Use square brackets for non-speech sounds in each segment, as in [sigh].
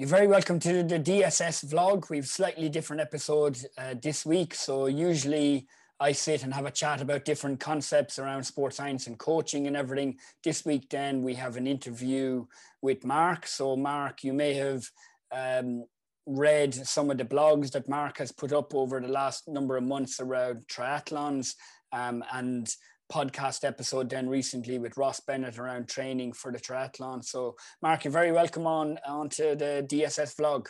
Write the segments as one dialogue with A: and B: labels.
A: You're very welcome to the DSS vlog. We've slightly different episode uh, this week. So usually I sit and have a chat about different concepts around sports science and coaching and everything. This week, then we have an interview with Mark. So Mark, you may have um, read some of the blogs that Mark has put up over the last number of months around triathlons um, and podcast episode then recently with Ross Bennett around training for the triathlon. So, Mark, you're very welcome on onto the DSS vlog.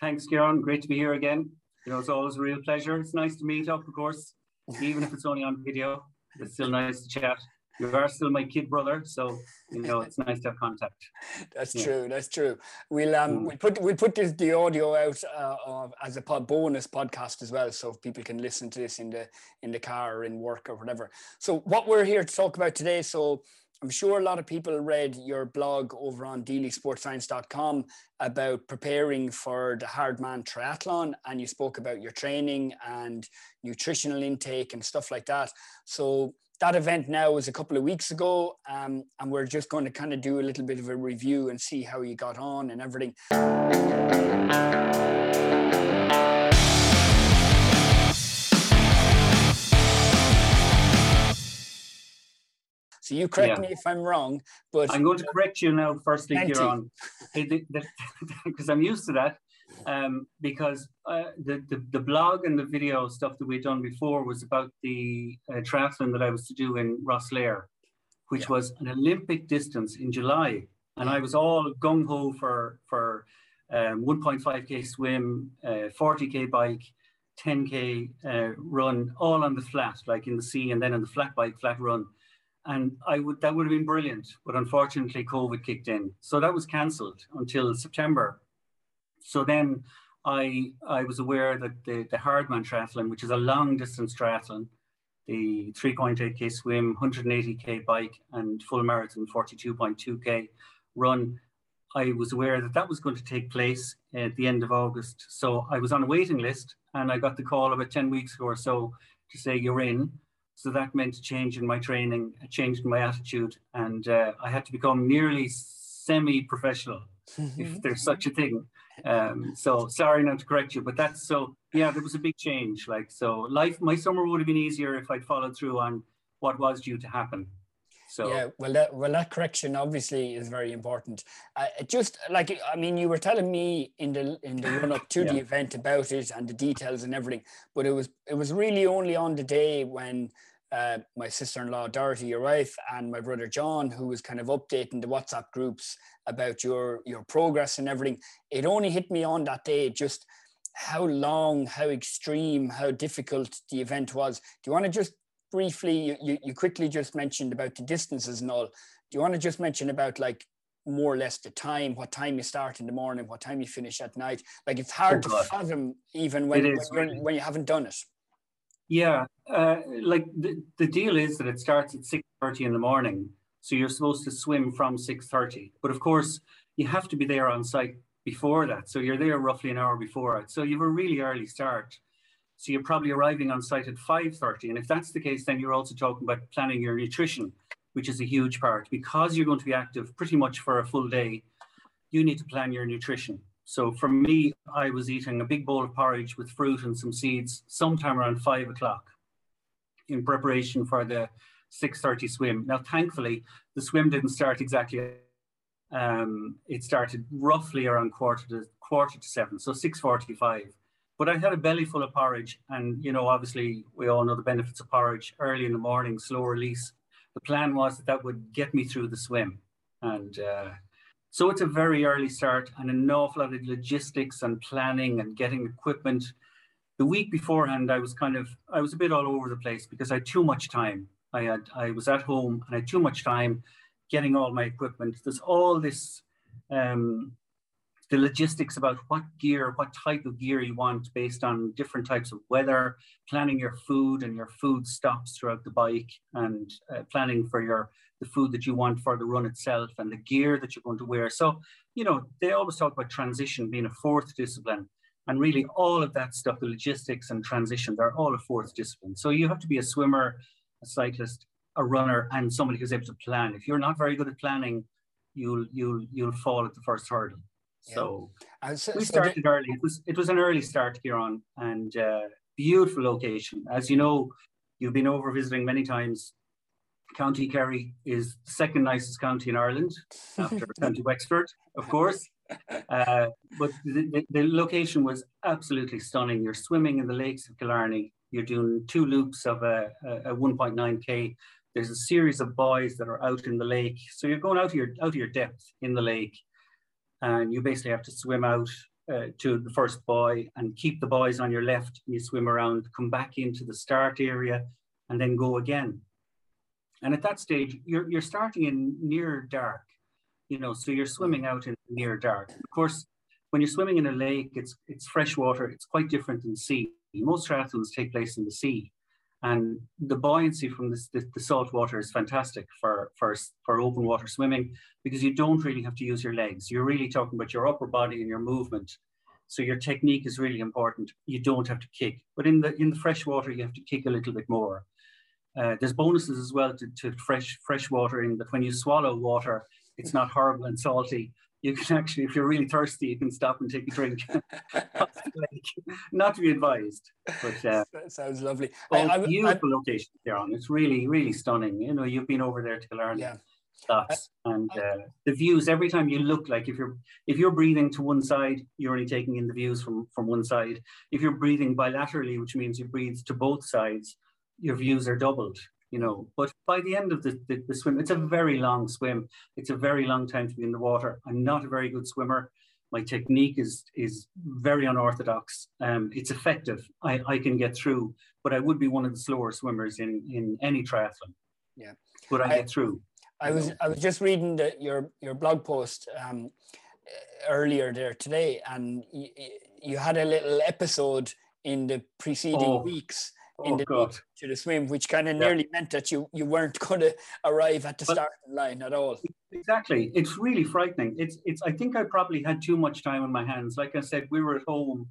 B: Thanks, Ciaran. Great to be here again. You know, it's always a real pleasure. It's nice to meet up, of course, even if it's only on video. It's still nice to chat you are still my kid brother, so you know it's nice to have contact.
A: That's yeah. true. That's true. We'll um mm. we'll put we'll put this the audio out uh, as a pod, bonus podcast as well, so people can listen to this in the in the car or in work or whatever. So what we're here to talk about today. So I'm sure a lot of people read your blog over on deelysportscience.com about preparing for the Hardman Triathlon, and you spoke about your training and nutritional intake and stuff like that. So that event now was a couple of weeks ago, um, and we're just going to kind of do a little bit of a review and see how you got on and everything. So you correct yeah. me if I'm wrong, but
B: I'm going to correct you now. Firstly, Ciaran, because I'm used to that um, because uh, the, the, the blog and the video stuff that we'd done before was about the uh, triathlon that I was to do in Rosslare, which yeah. was an Olympic distance in July, and I was all gung ho for for um, 1.5k swim, uh, 40k bike, 10k uh, run, all on the flat, like in the sea, and then on the flat bike, flat run. And I would that would have been brilliant, but unfortunately, COVID kicked in, so that was cancelled until September so then I I was aware that the, the Hardman triathlon, which is a long distance triathlon, the 3.8k swim, 180k bike, and full marathon 42.2k run, I was aware that that was going to take place at the end of August. So I was on a waiting list, and I got the call about 10 weeks ago or so to say you're in. So that meant a change in my training, a change in my attitude, and uh, I had to become nearly semi-professional, if there's such a thing. Um, so sorry not to correct you, but that's so yeah, there was a big change. Like so, life my summer would have been easier if I'd followed through on what was due to happen. So
A: yeah, well, that well that correction obviously is very important. Uh, just like I mean, you were telling me in the in the run up to yeah. the event about it and the details and everything, but it was it was really only on the day when uh, my sister-in-law Dorothy, your wife, and my brother John, who was kind of updating the WhatsApp groups about your your progress and everything. It only hit me on that day just how long, how extreme, how difficult the event was. Do you want to just briefly, you, you quickly just mentioned about the distances and all. Do you want to just mention about like more or less the time, what time you start in the morning, what time you finish at night? Like it's hard oh, to fathom even when, when, when you haven't done it.
B: Yeah, uh, like the, the deal is that it starts at six thirty in the morning, so you're supposed to swim from six thirty. But of course, you have to be there on site before that, so you're there roughly an hour before it. So you have a really early start. So you're probably arriving on site at five thirty, and if that's the case, then you're also talking about planning your nutrition, which is a huge part because you're going to be active pretty much for a full day. You need to plan your nutrition. So for me, I was eating a big bowl of porridge with fruit and some seeds sometime around five o'clock in preparation for the 6.30 swim. Now, thankfully, the swim didn't start exactly. Um, it started roughly around quarter to quarter to seven, so 6.45. But I had a belly full of porridge, and you know, obviously, we all know the benefits of porridge early in the morning, slow release. The plan was that that would get me through the swim, and uh, so it's a very early start and an awful lot of logistics and planning and getting equipment. The week beforehand, I was kind of, I was a bit all over the place because I had too much time. I had, I was at home and I had too much time getting all my equipment. There's all this um, the logistics about what gear, what type of gear you want based on different types of weather, planning your food and your food stops throughout the bike, and uh, planning for your the food that you want for the run itself and the gear that you're going to wear. So, you know, they always talk about transition being a fourth discipline. And really, all of that stuff, the logistics and transition, they're all a fourth discipline. So you have to be a swimmer, a cyclist, a runner, and somebody who's able to plan. If you're not very good at planning, you'll you'll you'll fall at the first hurdle. So we so started early. It was it was an early start here on and uh, beautiful location. As you know, you've been over visiting many times. County Kerry is the second nicest county in Ireland after [laughs] County Wexford, of course. [laughs] Uh, but the, the, the, location was absolutely stunning. You're swimming in the lakes of Killarney. You're doing two loops of a, a, a 1.9k. There's a series of buoys that are out in the lake. So you're going out of your out of your depth in the lake, and you basically have to swim out uh, to the first buoy and keep the buoys on your left. And you swim around, come back into the start area, and then go again. And at that stage, you're you're starting in near dark you know, so you're swimming out in near dark. Of course, when you're swimming in a lake, it's it's fresh water. It's quite different than sea. Most triathlons take place in the sea, and the buoyancy from this, the, the salt water is fantastic for, for for open water swimming because you don't really have to use your legs. You're really talking about your upper body and your movement. So your technique is really important. You don't have to kick, but in the in the fresh water, you have to kick a little bit more. Uh, there's bonuses as well to, to fresh fresh water in that when you swallow water, it's not horrible and salty. You can actually, if you're really thirsty, you can stop and take a drink. [laughs] [laughs] not to be advised, but uh,
A: sounds lovely.
B: I, I, beautiful I, location there on. It's really, really stunning. You know, you've been over there to learn.
A: Yeah.
B: Lots. and uh, the views every time you look like if you're if you're breathing to one side you're only taking in the views from from one side if you're breathing bilaterally which means you breathe to both sides your views are doubled you know. But by the end of the, the, the, swim, it's a very long swim. It's a very long time to be in the water. I'm not a very good swimmer. My technique is is very unorthodox. Um, it's effective. I, I can get through, but I would be one of the slower swimmers in in any triathlon.
A: Yeah,
B: but I, I get through.
A: I was know. I was just reading the, your your blog post um, earlier there today, and you, you had a little episode in the preceding oh. weeks oh, the God. to the swim, which kind of yeah. nearly meant that you you weren't [laughs] going to arrive at the but starting line at all.
B: Exactly, it's really frightening. It's it's. I think I probably had too much time on my hands. Like I said, we were at home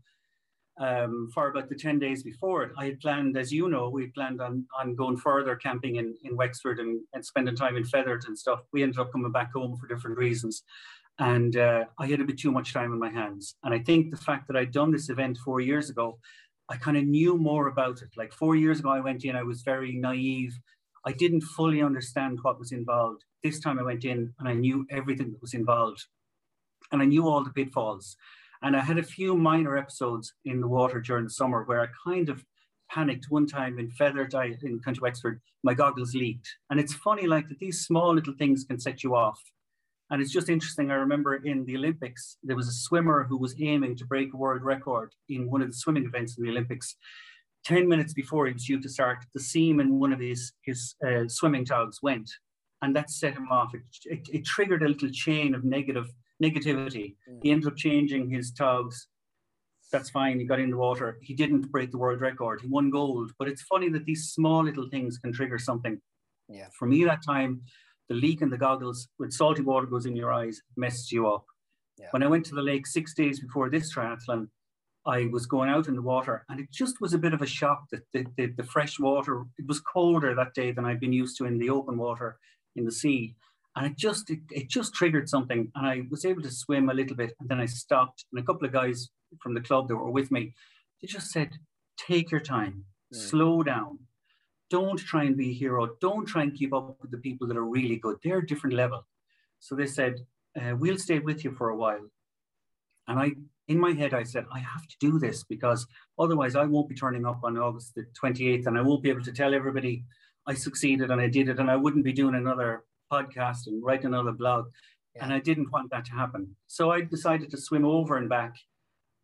B: um, for about the 10 days before it. I had planned, as you know, we planned on, on going further camping in, in Wexford and, and spending time in Fethard and stuff. We ended up coming back home for different reasons. And uh, I had a bit too much time on my hands. And I think the fact that I'd done this event four years ago I kind of knew more about it. Like four years ago, I went in, I was very naive. I didn't fully understand what was involved. This time I went in and I knew everything that was involved. And I knew all the pitfalls. And I had a few minor episodes in the water during the summer where I kind of panicked one time in Fethard in County Wexford, my goggles leaked. And it's funny like that these small little things can set you off. And it's just interesting. I remember in the Olympics, there was a swimmer who was aiming to break a world record in one of the swimming events in the Olympics. 10 minutes before he was due to start, the seam in one of his, his uh, swimming togs went. And that set him off. It, it, it, triggered a little chain of negative negativity. Mm. He ended up changing his togs. That's fine. He got in the water. He didn't break the world record. He won gold. But it's funny that these small little things can trigger something.
A: Yeah.
B: For me, that time, the leak in the goggles when salty water goes in your eyes messes you up. Yeah. When I went to the lake six days before this triathlon, I was going out in the water and it just was a bit of a shock that the, the, the, fresh water, it was colder that day than I'd been used to in the open water in the sea. And it just, it, it just triggered something. And I was able to swim a little bit and then I stopped. And a couple of guys from the club that were with me, they just said, take your time, mm. slow down, don't try and be a hero. Don't try and keep up with the people that are really good. They're a different level. So they said, uh, we'll stay with you for a while. And I, in my head, I said, I have to do this because otherwise I won't be turning up on August the 28th and I won't be able to tell everybody I succeeded and I did it. And I wouldn't be doing another podcast and write another blog. Yeah. And I didn't want that to happen. So I decided to swim over and back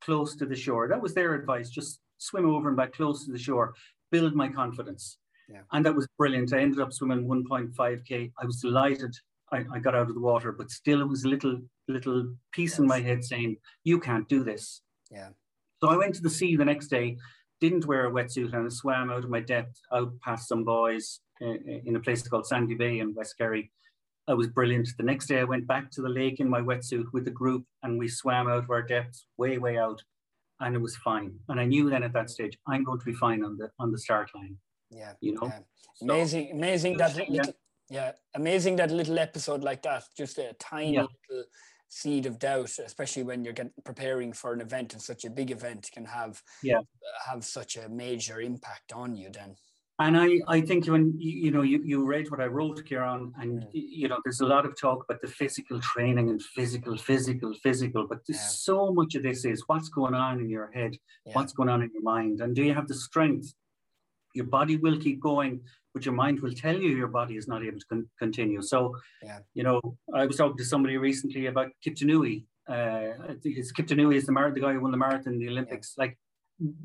B: close to the shore. That was their advice. Just swim over and back close to the shore, build my confidence.
A: Yeah.
B: And that was brilliant. I ended up swimming 1.5k. I was delighted. I, I got out of the water, but still it was a little little piece yes. in my head saying, "You can't do this."
A: Yeah.
B: So I went to the sea the next day, didn't wear a wetsuit, and I swam out of my depth, out past some boys uh, in a place called Sandy Bay in West Kerry. I was brilliant. The next day, I went back to the lake in my wetsuit with the group, and we swam out of our depths, way, way out, and it was fine. And I knew then at that stage, I'm going to be fine on the on the start line.
A: Yeah.
B: You know?
A: Yeah. Amazing, amazing that little, yeah. yeah, amazing that little episode like that. Just a tiny
B: yeah.
A: little seed of doubt, especially when you're getting preparing for an event and such a big event can have
B: yeah
A: have such a major impact on you then.
B: And I, I think when you, you know you, you read what I wrote, Ciaran, and
A: Mm.
B: you know there's a lot of talk about the physical training and physical, physical, physical, but there's
A: Yeah.
B: so much of this is what's going on in your head,
A: Yeah.
B: what's going on in your mind, and do you have the strength? Your body will keep going, but your mind will tell you your body is not able to con- continue. So,
A: Yeah.
B: you know, I was talking to somebody recently about Kiptanui. Uh, I think it's Kiptanui is the mar- the guy who won the marathon, in the Olympics. Like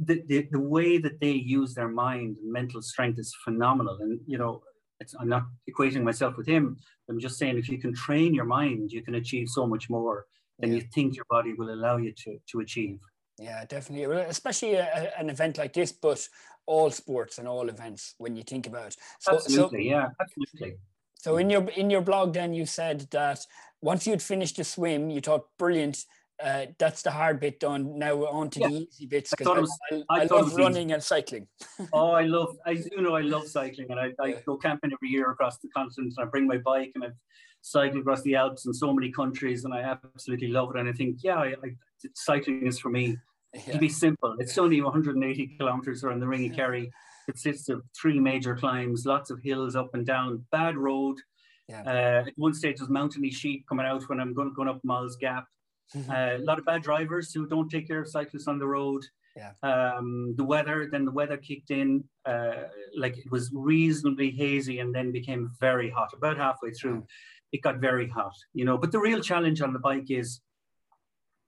B: the, the the way that they use their mind and mental strength is phenomenal. And you know, it's, I'm not equating myself with him. I'm just saying if you can train your mind, you can achieve so much more than
A: Yeah.
B: you think your body will allow you to to achieve.
A: Yeah, definitely. Especially a, an event like this, but all sports and all events when you think about. So, so,
B: Absolutely, yeah, absolutely.
A: so in your in your blog, then you said that once you'd finished the swim, you thought, brilliant. Uh, that's the hard bit done. Now we're on to
B: Yeah.
A: the easy bits
B: I
A: because I,
B: was-
A: I,
B: I
A: I love
B: was easy.
A: running and cycling. [laughs]
B: Oh, I love, I do know I love cycling and I, I
A: Yeah.
B: go camping every year across the continent and I bring my bike and I've cycled across the Alps in so many countries and I absolutely love it. And I think, yeah, I, I, cycling is for me.
A: Yeah.
B: To be simple, it's only 180 kilometers around the Ring of Kerry. It consists of three major climbs, lots of hills up and down, bad road.
A: Yeah.
B: Uh, at one stage, there's mountainy sheep coming out when I'm going, going up Moll's Gap. Uh, a lot of bad drivers who don't take care of cyclists on the road.
A: Yeah.
B: Um, the weather, then the weather kicked in. Uh, like it was reasonably hazy and then became very hot. About halfway through, it got very hot. You know, but the real challenge on the bike is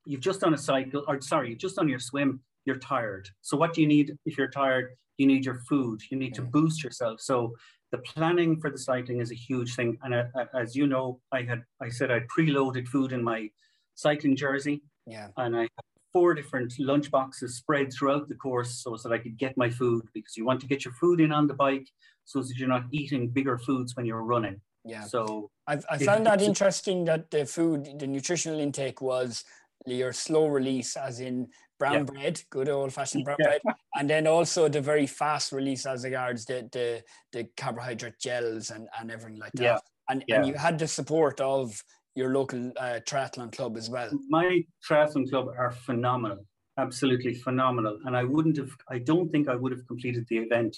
B: you've just done a cycle, or sorry, you've just done your swim. You're tired. So what do you need if you're tired? You need your food. You need to
A: Mm.
B: boost yourself. So the planning for the cycling is a huge thing. And uh, uh, as you know, I had I said I preloaded food in my cycling jersey,
A: yeah.
B: and I had four different lunch boxes spread throughout the course so that I could get my food because you want to get your food in on the bike so that you're not eating bigger foods when you're running.
A: Yeah.
B: So
A: I've, I
B: It-
A: found that interesting that the food, the nutritional intake was your slow release, as in brown
B: Yeah.
A: bread, good old fashioned brown
B: Yeah.
A: bread, and then also the very fast release as regards the the, the carbohydrate gels and, and everything like that.
B: Yeah.
A: And, and you had the support of your local uh, triathlon club as well.
B: my triathlon club are phenomenal, absolutely phenomenal. And I wouldn't have, I don't think I would have completed the event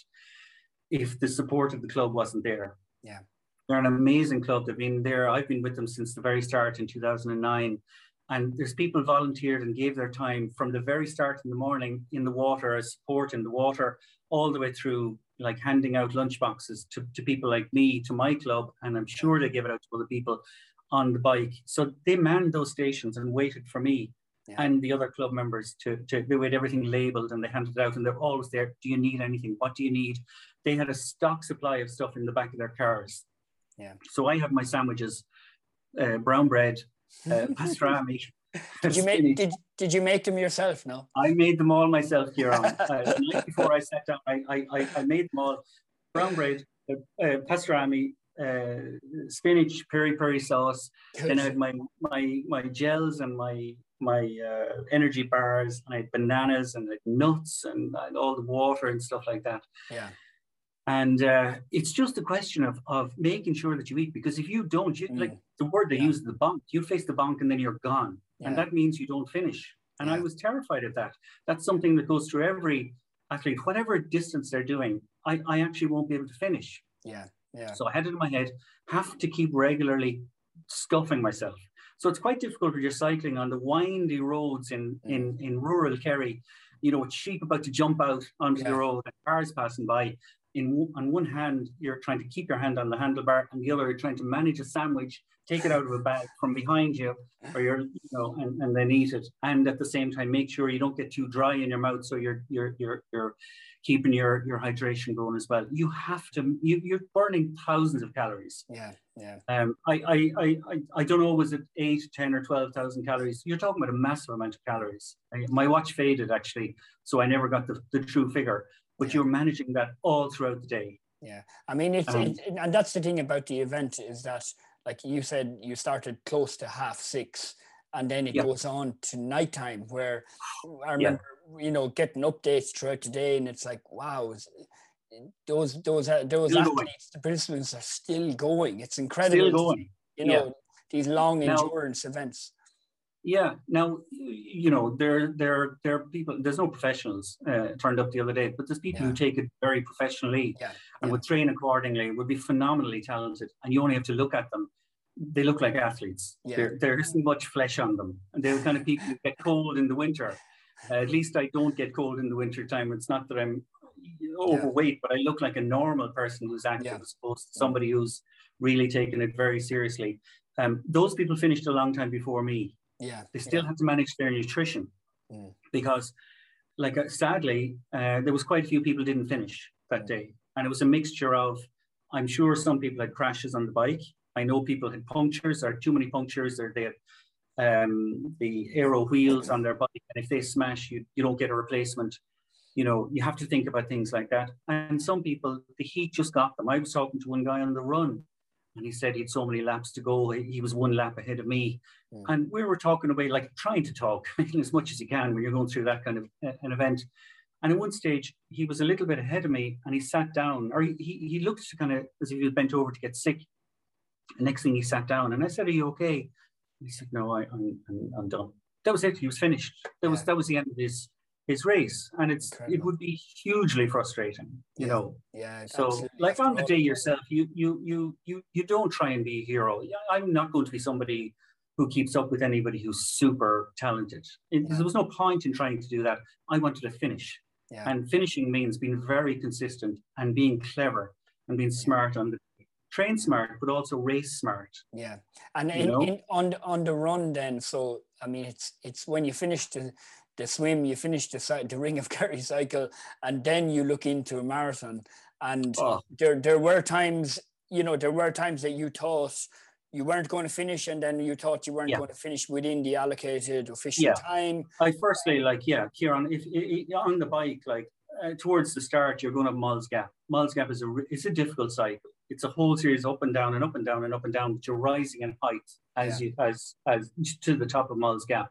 B: if the support of the club wasn't there.
A: Yeah.
B: They're an amazing club. They've been there. I've been with them since the very start in 2009. And there's people volunteered and gave their time from the very start in the morning in the water, as support in the water, all the way through, like handing out lunchboxes to, to people like me, to my club. And I'm sure they give it out to other people on the bike. So they manned those stations and waited for me
A: Yeah.
B: and the other club members to, to they had everything labeled and they handed it out and they're always there. Do you need anything? What do you need? They had a stock supply of stuff in the back of their cars.
A: Yeah.
B: So I have my sandwiches, uh, brown bread, uh, [laughs] pastrami. [laughs]
A: Did you make did, did you make them yourself? No.
B: I made them all myself, Ciaran. [laughs] uh, the night before I sat down, I, I, I, made them all. Brown bread, uh, uh, pastrami, uh, spinach, peri peri sauce. Then I had my my my gels and my my uh, energy bars, and I had bananas and I had nuts and, and all the water and stuff like that.
A: yeah.
B: And uh, it's just a question of of making sure that you eat because if you don't, you, like
A: Mm.
B: the word they
A: Yeah.
B: use, the bonk. You face the bonk and then you're gone,
A: Yeah.
B: and that means you don't finish. And I was terrified of that. That's something that goes through every athlete, whatever distance they're doing. I, I actually won't be able to finish.
A: yeah. Yeah.
B: So I had it in my head, have to keep regularly stuffing myself. So it's quite difficult when you're cycling on the windy roads in,
A: Mm.
B: in, in rural Kerry, you know, with sheep about to jump out onto
A: Yeah.
B: the road and cars passing by. In, on one hand, you're trying to keep your hand on the handlebar, and the other, you're trying to manage a sandwich, take it out of a bag from behind you, or you're, you know, and, and then eat it. And at the same time, make sure you don't get too dry in your mouth, so you're you're you're you're keeping your your hydration going as well. You have to. You, you're burning thousands of calories.
A: Yeah. Yeah.
B: Um, I, I, I, I, don't know, was it eight, 10 or 12,000 calories? You're talking about a massive amount of calories. I- My watch faded actually, so I never got the, the true figure, but
A: Yeah.
B: you're managing that all throughout the day.
A: Yeah, I mean, it's
B: Um,
A: it, and that's the thing about the event is that, like you said, you started close to half six, and then it
B: Yeah.
A: goes on to nighttime, where I
B: Yeah.
A: remember, you know, getting updates throughout the day, and it's like, wow, those those uh, those
B: Still
A: athletes, the participants are still going. It's incredible,
B: Still going.
A: you know,
B: Yeah.
A: these long
B: Now-
A: endurance events.
B: Yeah. Now, you know, there, there, there are people. There's no professionals uh, turned up the other day, but there's people yeah. who take it very professionally
A: yeah.
B: and
A: yeah.
B: would train accordingly. Would be phenomenally talented, and you only have to look at them. They look like athletes.
A: Yeah.
B: There, isn't much flesh on them, and they're the kind of people who get cold in the winter. Uh, at least I don't get cold in the winter time. It's not that I'm overweight, but I look like a normal person who's active, as opposed to somebody who's really taken it very seriously. Um, those people finished a long time before me
A: yeah.
B: They still
A: yeah.
B: have to manage their nutrition
A: mm.
B: because, like, uh, sadly, uh, there was quite a few people didn't finish that mm. day, and it was a mixture of. I'm sure some people had crashes on the bike. I know people had punctures or too many punctures, or they had um, the aero wheels on their bike, and if they smash, you you don't get a replacement. You know, you have to think about things like that. And some people, the heat just got them. I was talking to one guy on the run and he said he had so many laps to go. He was one lap ahead of me, mm. and we were talking away, like trying to talk [laughs] as much as you can when you're going through that kind of uh, an event. And at one stage, he was a little bit ahead of me, and he sat down, or he he, looked kind of as if he was bent over to get sick. The next thing he sat down, and I said, "Are you okay?" And he said, "No, I, am I'm, I'm done." That was it. He was finished. That yeah. was that was the end of his his race and it's Incredible. it would be hugely frustrating you
A: yeah.
B: know?
A: Yeah
B: so like on the day yourself you you you you you don't try and be a hero. I'm not going to be somebody who keeps up with anybody who's super talented. It, yeah. there was no point in trying to do that. I wanted to finish.
A: Yeah.
B: and finishing means being very consistent and being clever and being smart on the train smart but also race smart.
A: Yeah. And in, in, on on the run then so i mean it's it's when you finish the the swim, you finish the, the Ring of [laughs] Kerry cycle, and then you look into a marathon. And oh. there, there were times, you know, there were times that you thought you weren't going to finish, and then you thought you weren't yeah. going to finish within the allocated official
B: yeah.
A: time.
B: I firstly, like, yeah, Ciaran, if, if, on the bike, like uh, towards the start, you're going to Moll's Gap. Moll's Gap is a it's a difficult cycle. It's a whole series up and down and up and down and up and down, but you're rising in height as yeah. you as as to the top of Moll's Gap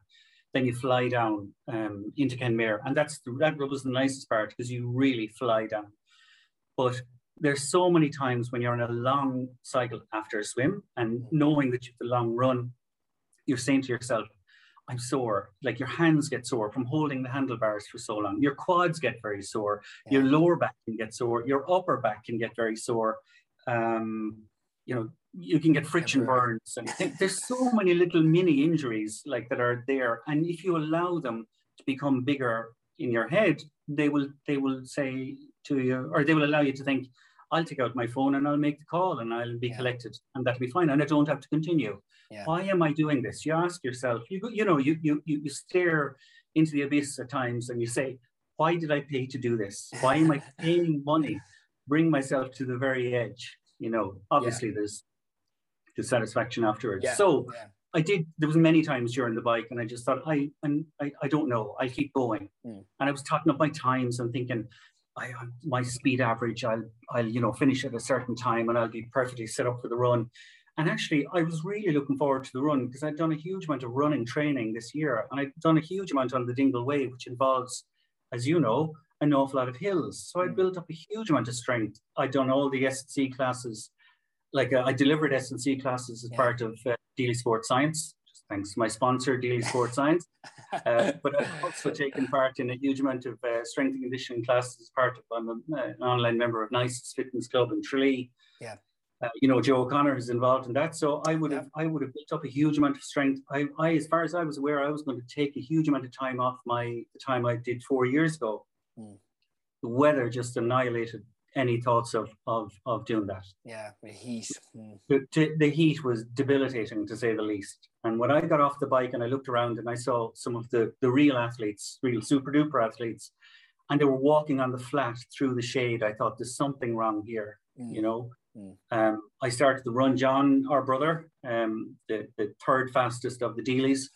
B: then you fly down um, into Kenmare. And that's the, that was the nicest part because you really fly down. But there's so many times when you're on a long cycle after a swim and knowing that you've the long run, you're saying to yourself, I'm sore. Like your hands get sore from holding the handlebars for so long. Your quads get very sore. Yeah. Your lower back can get sore. Your upper back can get very sore. Um, you know, you can get friction burns and [laughs] there's so many little mini injuries like that are there and if you allow them to become bigger in your head they will they will say to you or they will allow you to think i'll take out my phone and i'll make the call and i'll be yeah. collected and that'll be fine and i don't have to continue.
A: Yeah.
B: why am i doing this? You ask yourself you you know you, you you stare into the abyss at times and you say why did i pay to do this? Why am i [laughs] paying money? Bring myself to the very edge you know? Obviously yeah. there's dissatisfaction afterwards.
A: Yeah,
B: so
A: yeah.
B: I did. There was many times during the bike, and I just thought, I and I, I don't know. I keep going,
A: mm.
B: and I was talking up my times and thinking, I my speed average, I'll I'll you know finish at a certain time, and I'll be perfectly set up for the run. And actually, I was really looking forward to the run because I'd done a huge amount of running training this year, and I'd done a huge amount on the Dingle Way, which involves, as you know, an awful lot of hills. So I'd mm. built up a huge amount of strength. I'd done all the S&C classes like uh, I delivered S&C classes as yeah. part of uh, Deely Sports Science, thanks to my sponsor, Deely Sports [laughs] Science. Uh, but I've also taken part in a huge amount of uh, strength and conditioning classes as part of, I'm a, uh, an online member of Nice's Fitness Club in Tralee.
A: Yeah.
B: Uh, you know, Joe O'Connor is involved in that. So I would have, yeah. I would have built up a huge amount of strength. I, I, as far as I was aware, I was going to take a huge amount of time off my, the time I did four years ago.
A: Mm.
B: The weather just annihilated any thoughts of of of doing that.
A: Yeah, the heat.
B: Mm. The, the, heat was debilitating to say the least. And when I got off the bike and I looked around and I saw some of the the real athletes, real super duper athletes, and they were walking on the flat through the shade, I thought there's something wrong here. Mm. You know,
A: Mm.
B: Um, I started the run. John, our brother, um, the, the third fastest of the Deelys,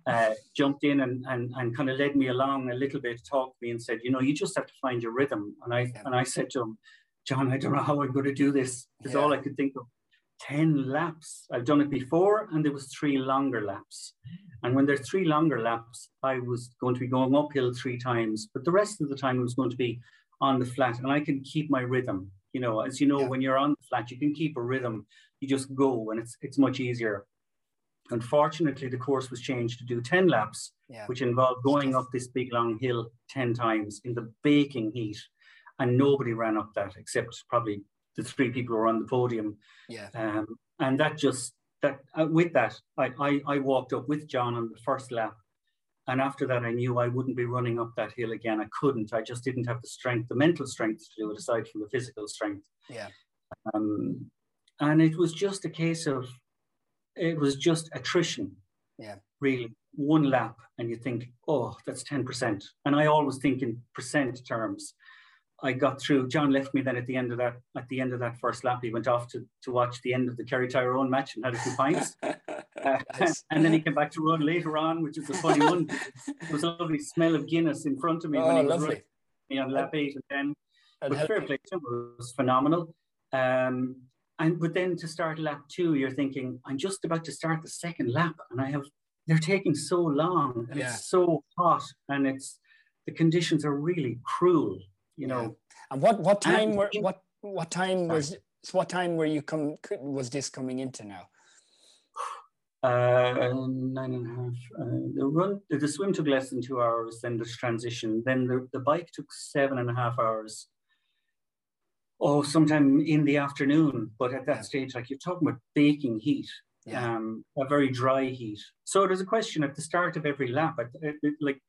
B: [laughs] uh, jumped in and, and, and kind of led me along a little bit, talked to me and said, you know, you just have to find your rhythm. And I, yeah. and I said to him, John, I don't know how I'm going to do this. It's yeah. all I could think of. 10 laps. I've done it before and there was three longer laps. And when there's three longer laps, I was going to be going uphill three times, but the rest of the time it was going to be on the flat and I can keep my rhythm. You know, as you know, yeah. when you're on the flat, you can keep a rhythm. You just go, and it's it's much easier. Unfortunately, the course was changed to do 10 laps,
A: Yeah.
B: which involved going up this big long hill 10 times in the baking heat. And nobody ran up that except probably the three people who were on the podium.
A: Yeah.
B: Um, and that just, that uh, with that, I, I, I walked up with John on the first lap. And after that, I knew I wouldn't be running up that hill again. I couldn't. I just didn't have the strength, the mental strength to do it, aside from the physical strength.
A: Yeah.
B: Um, and it was just a case of, it was just attrition.
A: Yeah.
B: Really, one lap, and you think, oh, that's 10%. And I always think in percent terms. I got through. John left me then at the end of that. At the end of that first lap, he went off to, to watch the end of the Kerry Tyrone match and had a few pints. [laughs] Uh, [laughs]
A: Nice.
B: and then he came back to run later on, which is a funny one. There was a lovely smell of Guinness in front of me when
A: oh,
B: he was
A: lovely.
B: running me on lap eight and ten.
A: And
B: But fair play to him, it was phenomenal. Um, and but then to start lap two, you're thinking, I'm just about to start the second lap, and I have they're taking so long, and
A: Yeah.
B: it's so hot, and it's the conditions are really cruel. You know,
A: And what what time
B: And
A: were what what time was what time were you come was this coming into now?
B: Uh, nine and a half. Uh, the run, the, swim took less than two hours. Then the transition. Then the, the bike took seven and a half hours. Oh, sometime in the afternoon. But at that stage, like you're talking about baking heat,
A: Yeah.
B: um, a very dry heat. So there's a question at the start of every lap. It, it- it- like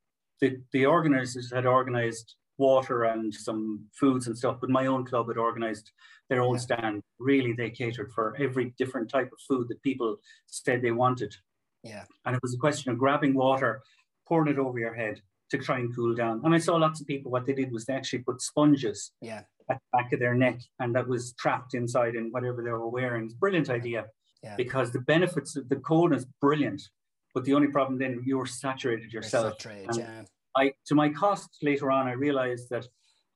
B: the the organisers had organised water and some foods and stuff, but my own club had organised their own stand. Really, they catered for every different type of food that people said they wanted.
A: Yeah.
B: And it was a question of grabbing water, pouring it over your head to try and cool down. And I saw lots of people, what they did was they actually put sponges
A: Yeah.
B: at the back of their neck, and that was trapped inside in whatever they were wearing. It's brilliant idea
A: Yeah.
B: because the benefits of the coldness brilliant. But the only problem then you were saturated
A: Your
B: yourself.
A: trade,
B: And
A: yeah.
B: I, to my cost later on, I realized that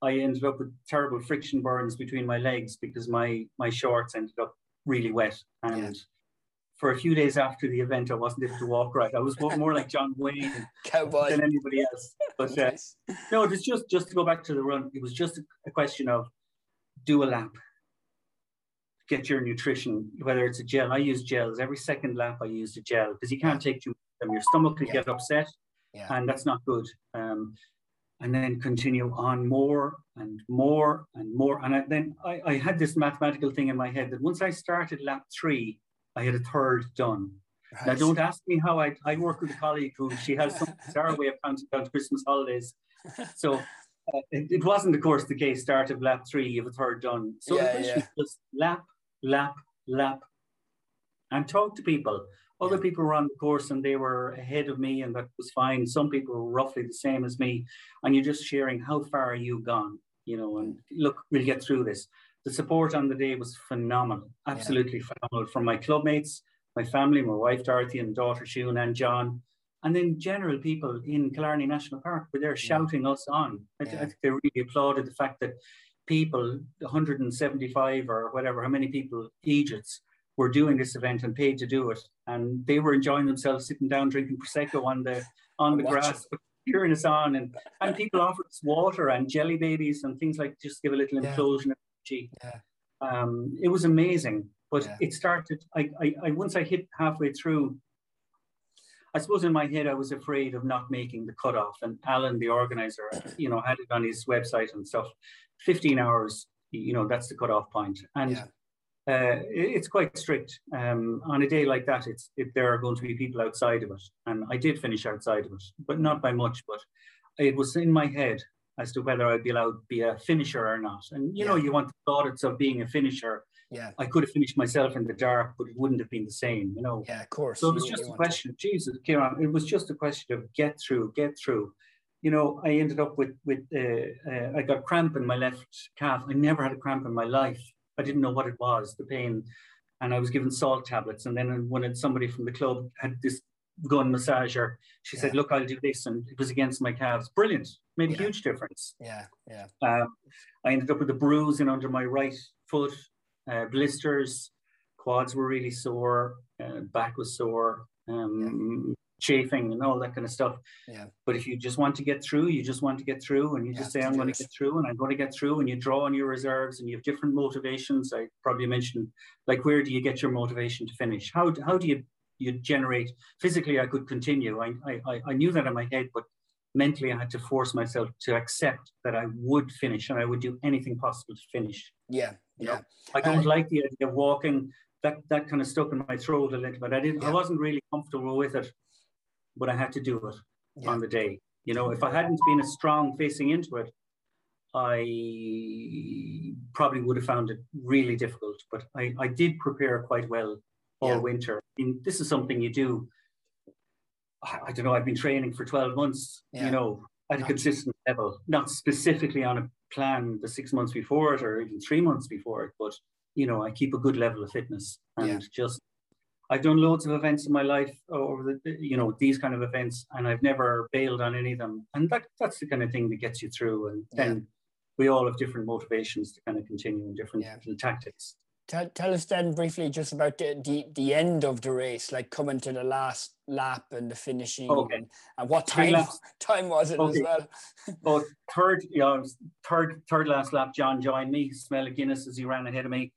B: I ended up with terrible friction burns between my legs because my my shorts ended up really wet. And for a few days after the event, I wasn't able to walk right. I was more like John Wayne [laughs]
A: Cowboy.
B: than anybody else. But uh,
A: Nice.
B: no, it was just just to go back to the run. It was just a, a question of do a lap, get your nutrition, whether it's a gel. I use gels every second lap. I use a gel because you can't take too much. of them. Your stomach could
A: Yeah.
B: get upset,
A: Yeah.
B: and that's not good. Um, and then continue on more and more and more. And I, then I, I had this mathematical thing in my head that once I started lap three, I had a third done. Now, don't ask me how I, I work with a colleague who she has some [laughs] bizarre way of counting down Christmas holidays. So uh, it, it wasn't, of course, the case. Start of lap three, have a third done. So
A: Yeah,
B: question
A: yeah.
B: was lap, lap, lap, and talk to people. Other people were on the course and they were ahead of me, and that was fine. Some people were roughly the same as me, and you're just sharing how far are you gone, you know. And look, we'll get through this. The support on the day was phenomenal, absolutely phenomenal from my clubmates, my family, my wife Dorothy, and daughter Shun and John, and then general people in Killarney National Park were there shouting us on. I, th- I think they really applauded the fact that people, 175 or whatever, how many people, Egypts, were doing this event and paid to do it, and they were enjoying themselves sitting down drinking prosecco on the on the grass, cheering us on, and and people offered us water and jelly babies and things like just give a little
A: Yeah.
B: implosion of energy.
A: Yeah.
B: Um, it was amazing, but
A: Yeah.
B: it started. I, I, I once I hit halfway through. I suppose in my head I was afraid of not making the cutoff, and Alan, the organizer, you know, had it on his website and stuff. Fifteen hours, you know, that's the cutoff point, and
A: Yeah.
B: Uh, it's quite strict. Um, on a day like that, it's it, there are going to be people outside of it, and I did finish outside of it, but not by much. But it was in my head as to whether I'd be allowed to be a finisher or not. And you know, you want the plaudits of being a finisher.
A: Yeah.
B: I could have finished myself in the dark, but it wouldn't have been the same. You know.
A: Yeah, of course.
B: So it was
A: You-
B: just a
A: want to-
B: question. Jesus, Ciaran, it was just a question of get through, get through. You know, I ended up with with uh, uh, I got cramp in my left calf. I never had a cramp in my life. I didn't know what it was, the pain, and I was given salt tablets. And then when somebody from the club had this gun massager, she said, "Look, I'll do this," and it was against my calves. Brilliant, made a huge difference.
A: Yeah, yeah.
B: Um, I ended up with a bruise in under my right foot, uh, blisters, quads were really sore, uh, back was sore, um, chafing, and all that kind of stuff.
A: Yeah.
B: But if you just want to get through, you just want to get through, and you
A: You
B: just say, "I'm going to get through," and I'm going to get through, and you draw on your reserves, and you have different motivations. I probably mentioned, like, where do you get your motivation to finish? How how do you you'd generate physically. I could continue. I, I I knew that in my head, but mentally I had to force myself to accept that I would finish and I would do anything possible to finish.
A: Yeah, yeah. Know?
B: I don't uh, like the idea of walking. That that kind of stuck in my throat a little bit. I didn't. Yeah. I wasn't really comfortable with it, but I had to do it yeah. on the day. You know, if I hadn't been as strong facing into it, I probably would have found it really difficult. But I, I did prepare quite well all yeah. winter. And this is something you do I don't know, I've been training for 12 months, yeah. you know, at a consistent level, not specifically on a plan the six months before it or even three months before it, but, you know, I keep a good level of fitness and yeah. just, I've done loads of events in my life uh, over the, you know, these kind of events, and I've never bailed on any of them. And that, that's the kind of thing that gets you through. And then yeah. we all have different motivations to kind of continue in different tactics.
A: Tell, tell us then briefly just about the, the, the end of the race, like coming to the last lap and the finishing, okay. and, and what time [laughs] time was it okay. as well? [laughs]
B: well, third, yeah, third third last lap. John joined me. Smell of Guinness as he ran ahead of me.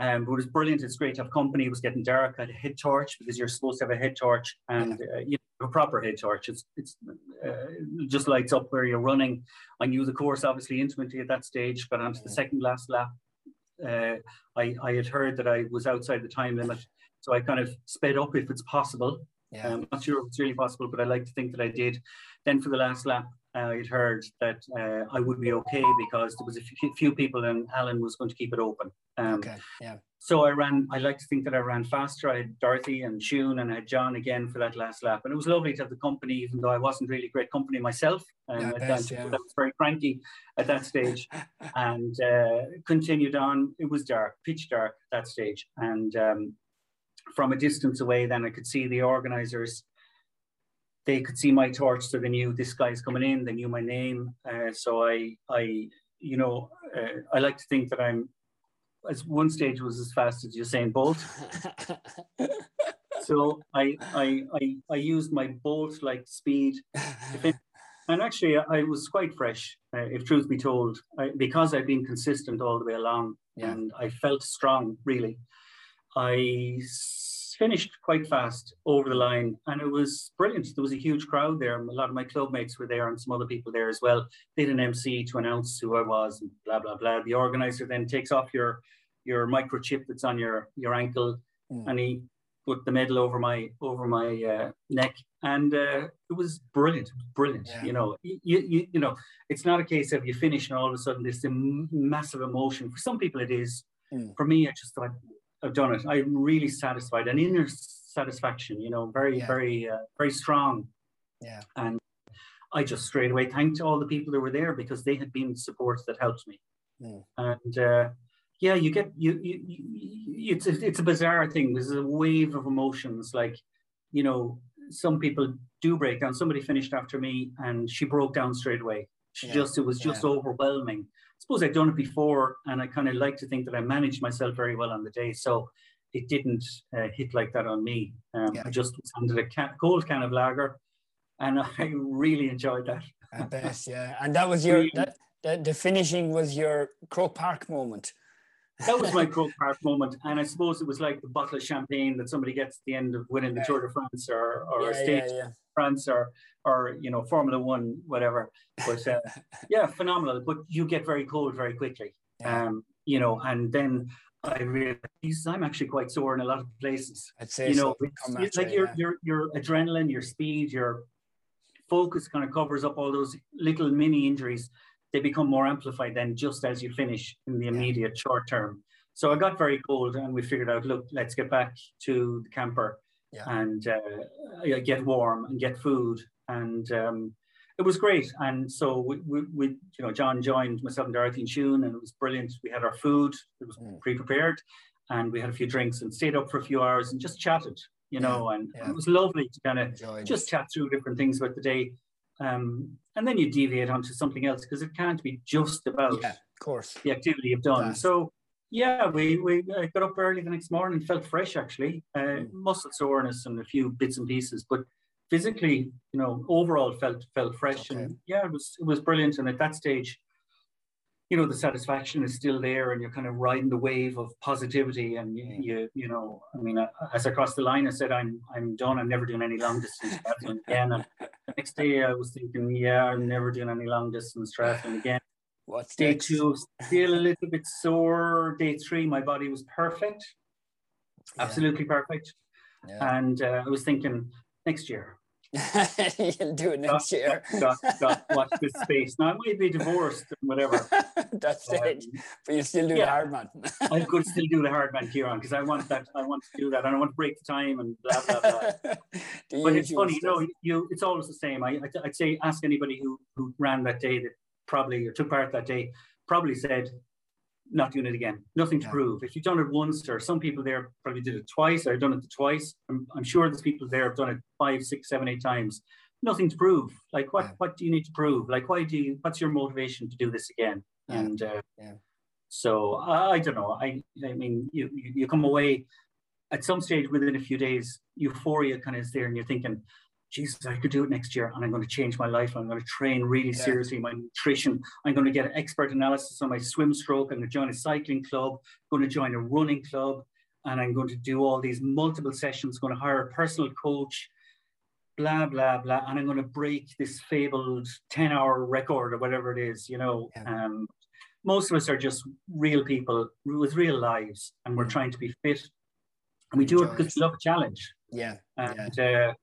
B: Um, but it was brilliant. It's great to have company. It was getting dark. I had a head torch because you're supposed to have a head torch and uh, you know, a proper head torch. It's it's uh, just lights up where you're running. I knew the course obviously intimately at that stage. Got onto the second last lap uh, I, I had heard that I was outside the time limit. So I kind of sped up if it's possible. Yeah. I'm not sure if it's really possible, but I like to think that I did. Then for the last lap, uh, I had heard that uh, I would be okay because there was a few, people and Alan was going to keep it open. Um, okay. Yeah. So I ran. I like to think that I ran faster. I had Dorothy and Shun and I had John again for that last lap, and it was lovely to have the company, even though I wasn't really great company myself. Um, yeah, I, bet, yeah. I was very cranky at that stage, [laughs] and uh, continued on. It was dark, pitch dark at that stage, and um, from a distance away, then I could see the organisers they could see my torch, so they knew this guy's coming in. They knew my name, uh, so I, I, you know, uh, I like to think that I'm. As one stage was as fast as Usain Bolt. [laughs] so I, I, I, I used my Bolt-like speed, and actually I was quite fresh, uh, if truth be told, I, because I've been consistent all the way along, yeah. and I felt strong. Really, I finished quite fast over the line and it was brilliant. There was a huge crowd there. A lot of my club mates were there and some other people there as well. They did an MC to announce who I was and blah, blah, blah. The organizer then takes off your your microchip that's on your, your ankle mm. and he put the medal over my over my uh, neck and uh, it was brilliant brilliant yeah. you know you, you you know it's not a case of you finish and all of a sudden there's a massive emotion for some people it is mm. for me i just thought I've done it. I'm really satisfied, an inner satisfaction, you know, very, yeah. very, uh, very strong.
A: Yeah.
B: And I just straight away thanked all the people that were there because they had been support that helped me. Mm. And uh, yeah, you get you, you, you it's a, it's a bizarre thing. There's a wave of emotions. Like, you know, some people do break down. Somebody finished after me, and she broke down straight away. She yeah. just it was just yeah. overwhelming suppose I'd done it before, and I kind of like to think that I managed myself very well on the day. So it didn't uh, hit like that on me. Um, yeah. I just was handed a can, cold can of lager, and [laughs] I really enjoyed that.
A: I bet, yeah. And that was your [laughs] that, the, the finishing was your Croke Park moment.
B: That was my [laughs] Croke Park moment, and I suppose it was like the bottle of champagne that somebody gets at the end of winning the Tour de France or or yeah, stage yeah, France or or you know Formula One, whatever. But uh, [laughs] yeah, phenomenal. But you get very cold very quickly, um, you know, and then I realized I'm actually quite sore in a lot of places.
A: I'd say
B: you
A: know,
B: so. it's, like your, your your adrenaline, your speed, your focus kind of covers up all those little mini injuries. They become more amplified then just as you finish in the immediate short term. So I got very cold, and we figured out, look, let's get back to the camper yeah. and uh, get warm and get food and um, it was great. And so we, we, we, you know, John joined myself and Dorothy and Shun, and it was brilliant. We had our food; it was mm. pre-prepared, and we had a few drinks and stayed up for a few hours and just chatted, you know. Yeah, and, yeah. it was lovely to kind of just chat through different things about the day. Um, and then you deviate onto something else because it can't be just about,
A: yeah, of course,
B: the activity you've done. So yeah, we we got up early the next morning, felt fresh actually, uh, mm. muscle soreness and a few bits and pieces, but physically, you know, overall felt felt fresh okay. and yeah, it was it was brilliant. And at that stage, you know the satisfaction is still there and you're kind of riding the wave of positivity and you you, you know i mean uh, as i crossed the line i said i'm i'm done. I'm never doing any long distance triathlon again. And the next day i was thinking yeah i'm never doing any long distance triathlon again. [sighs]
A: What's
B: day
A: next?
B: two still a little bit sore. Day three my body was perfect.
A: Yeah.
B: absolutely perfect.
A: Yeah.
B: and uh, i was thinking next year [laughs]
A: You'll do it next year.
B: watch this [laughs] space now i might be divorced and whatever [laughs]
A: That stage,
B: Um,
A: but you still do the
B: yeah.
A: Hardman.
B: I could still do the hard man, Ciaran, because I want that. I want to do that, and I want to break the time and blah blah blah.
A: The
B: but it's funny, you
A: stuff.
B: know, you it's always the same. I I'd, I'd say ask anybody who who ran that day that probably or took part that day probably said not doing it again. Nothing to
A: Yeah.
B: prove. If you've done it once, or some people there probably did it twice, or done it twice. I'm, I'm sure there's people there have done it five, six, seven, eight times. Nothing to prove. Like what?
A: Yeah.
B: What do you need to prove? Like why do you? What's your motivation to do this again?
A: Yeah.
B: And uh,
A: Yeah.
B: so I, I don't know. I I mean, you you you come away at some stage within a few days, euphoria kind of is there, and you're thinking, Jesus, I could do it next year, and I'm going to change my life. I'm going to train really
A: Yeah.
B: seriously my nutrition. I'm going to get an expert analysis on my swim stroke. I'm going to join a cycling club. I'm going to join a running club, and I'm going to do all these multiple sessions. Going to hire a personal coach. Blah blah blah, and I'm going to break this fabled ten-hour record or whatever it is. You know,
A: Yeah.
B: um, most of us are just real people with real lives, and we're
A: Mm.
B: trying to be fit, and we do it
A: Enjoy
B: because we love a challenge.
A: Yeah,
B: And uh,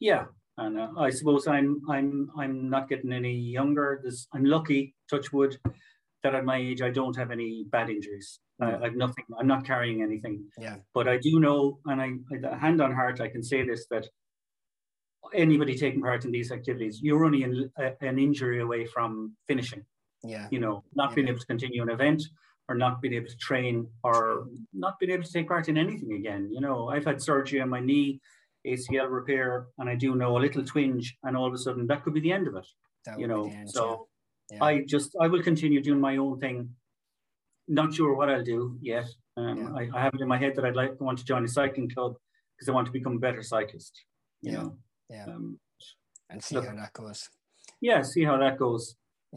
B: yeah, and uh, I suppose I'm I'm I'm not getting any younger. There's, I'm lucky, touch wood, that at my age I don't have any bad injuries. I, I've nothing. I'm not carrying anything.
A: yeah,
B: But I do know, and I, I hand on heart, I can say this that anybody taking part in these activities, you're only in, a, an injury away from finishing
A: yeah,
B: you know, not being able to continue an event or not being able to train or not being able to take part in anything again. You know, I've had surgery on my knee, ACL repair, and I do know a little twinge, and all of a sudden that could be the end of it.
A: that
B: You know,
A: end,
B: so
A: yeah. Yeah.
B: I just I will continue doing my own thing. Not sure what I'll do yet. Um,
A: Yeah.
B: I, I have it in my head that I'd like I want to join a cycling club because I want to become a better cyclist. You
A: Yeah.
B: know,
A: yeah,
B: um,
A: and see
B: look-
A: how that goes.
B: yeah, see how that goes.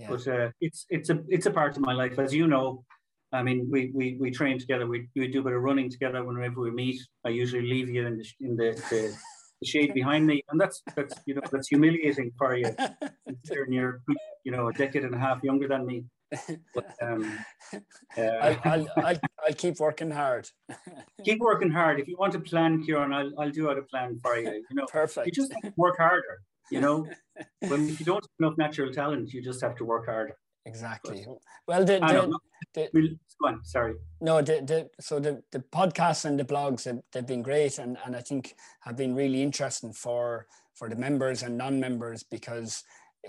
B: But uh, it's it's a it's a part of my life, as you know. I mean, we we, we train together. We, we do a bit of running together whenever we meet. I usually leave you in the in the, the, the shade behind me, and that's that's you know that's humiliating for you. Considering you're you know a decade and a half younger than me. But um, uh,
A: I'll, I'll, I'll, I'll keep working hard.
B: keep working hard. If you want a plan, Ciaran, I'll I'll do out a plan for you. You know,
A: Perfect.
B: you just have to work harder. You know, when if you don't have enough natural talent, you just have to work harder.
A: exactly. Well, the, the. The,
B: go on. Sorry.
A: No, the, the so the, the podcasts and the blogs have they've been great and, and I think have been really interesting for for the members and non-members because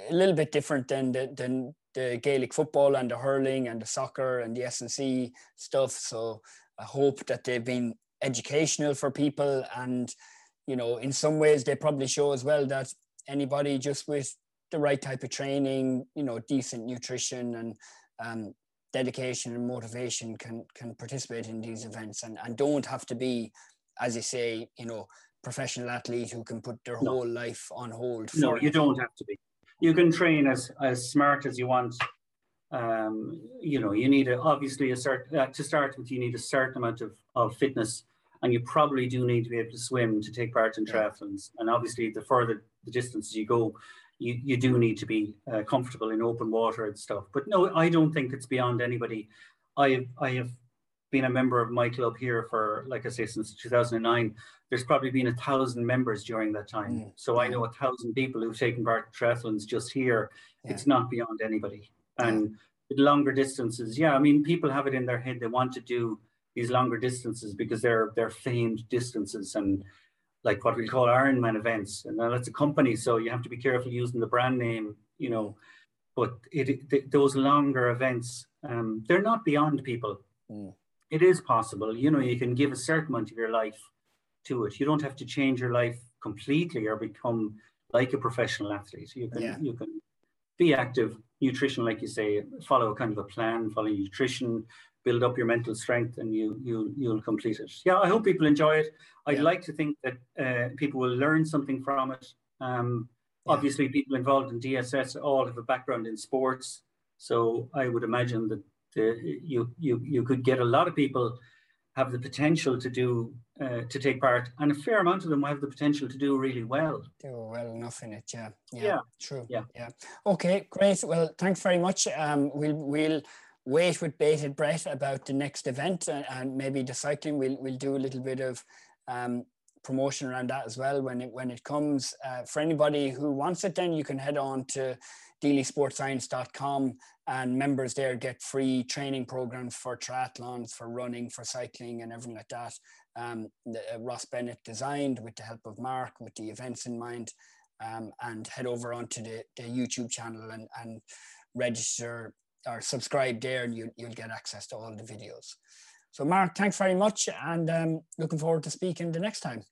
A: a little bit different than the than the Gaelic football and the hurling and the soccer and the S&C stuff. So I hope that they've been educational for people and you know in some ways they probably show as well that anybody just with the right type of training, you know, decent nutrition and um, dedication and motivation can can participate in these events and, and don't have to be, as you say, you know, professional athlete who can put their
B: No.
A: whole life on hold.
B: No, you
A: it.
B: don't have to be. You can train as as smart as you want. Um, you know, you need a, obviously a certain uh, to start with. You need a certain amount of, of fitness, and you probably do need to be able to swim to take part in triathlons. And obviously, the further the distances you go, you, you do need to be uh, comfortable in open water and stuff. But no, I don't think it's beyond anybody. I have I have been a member of my club here for, like I say, since 2009 there's probably been a thousand members during that time.
A: Mm,
B: so I know a thousand people who've taken part in triathlons just here.
A: Yeah.
B: It's not beyond anybody.
A: Yeah.
B: And with longer distances, yeah, I mean, people have it in their head they want to do these longer distances because they're they're famed distances and like what we call Ironman events. And now that's a company, so you have to be careful using the brand name, you know. But it, th- those longer events, um, they're not beyond people.
A: Mm.
B: It is possible, you know. You can give a certain amount of your life to it. You don't have to change your life completely or become like a professional athlete. You can
A: Yeah.
B: you can be active, nutrition, like you say, follow a kind of a plan, follow nutrition, build up your mental strength, and you you you'll complete it. Yeah, I hope people enjoy it. I'd
A: Yeah.
B: like to think that uh, people will learn something from it. Um,
A: Yeah.
B: Obviously, people involved in DSS all have a background in sports, So I would imagine that uh, you you you could get a lot of people have the potential to do uh, to take part, and a fair amount of them have the potential to do really well.
A: Do well enough in it, yeah.
B: Yeah, yeah.
A: true.
B: Yeah,
A: yeah. Okay, great. Well, thanks very much. Um, we'll we'll wait with bated breath about the next event and, and maybe the cycling. We'll we'll do a little bit of um, promotion around that as well when it when it comes. Uh, for anybody who wants it, then you can head on to deelysportscience.com and members there get free training programs for triathlons, for running, for cycling, and everything like that. Um, the, uh, Ross Bennett designed with the help of Mark, with the events in mind, um, and head over onto the, the YouTube channel and, and register or subscribe there, and you, you'll get access to all the videos. So, Mark, thanks very much, and um, looking forward to speaking the next time.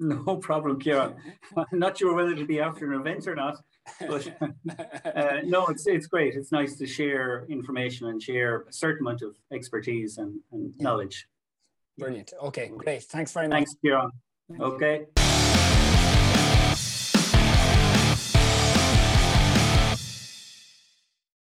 B: No problem, Ciaran. I'm [laughs] not sure whether it'll be after an event or not, but [laughs] uh, no, it's it's great. It's nice to share information and share a certain amount of expertise and, and knowledge.
A: Brilliant. Okay, great. Thanks very much.
B: Thanks, Ciaran. Okay.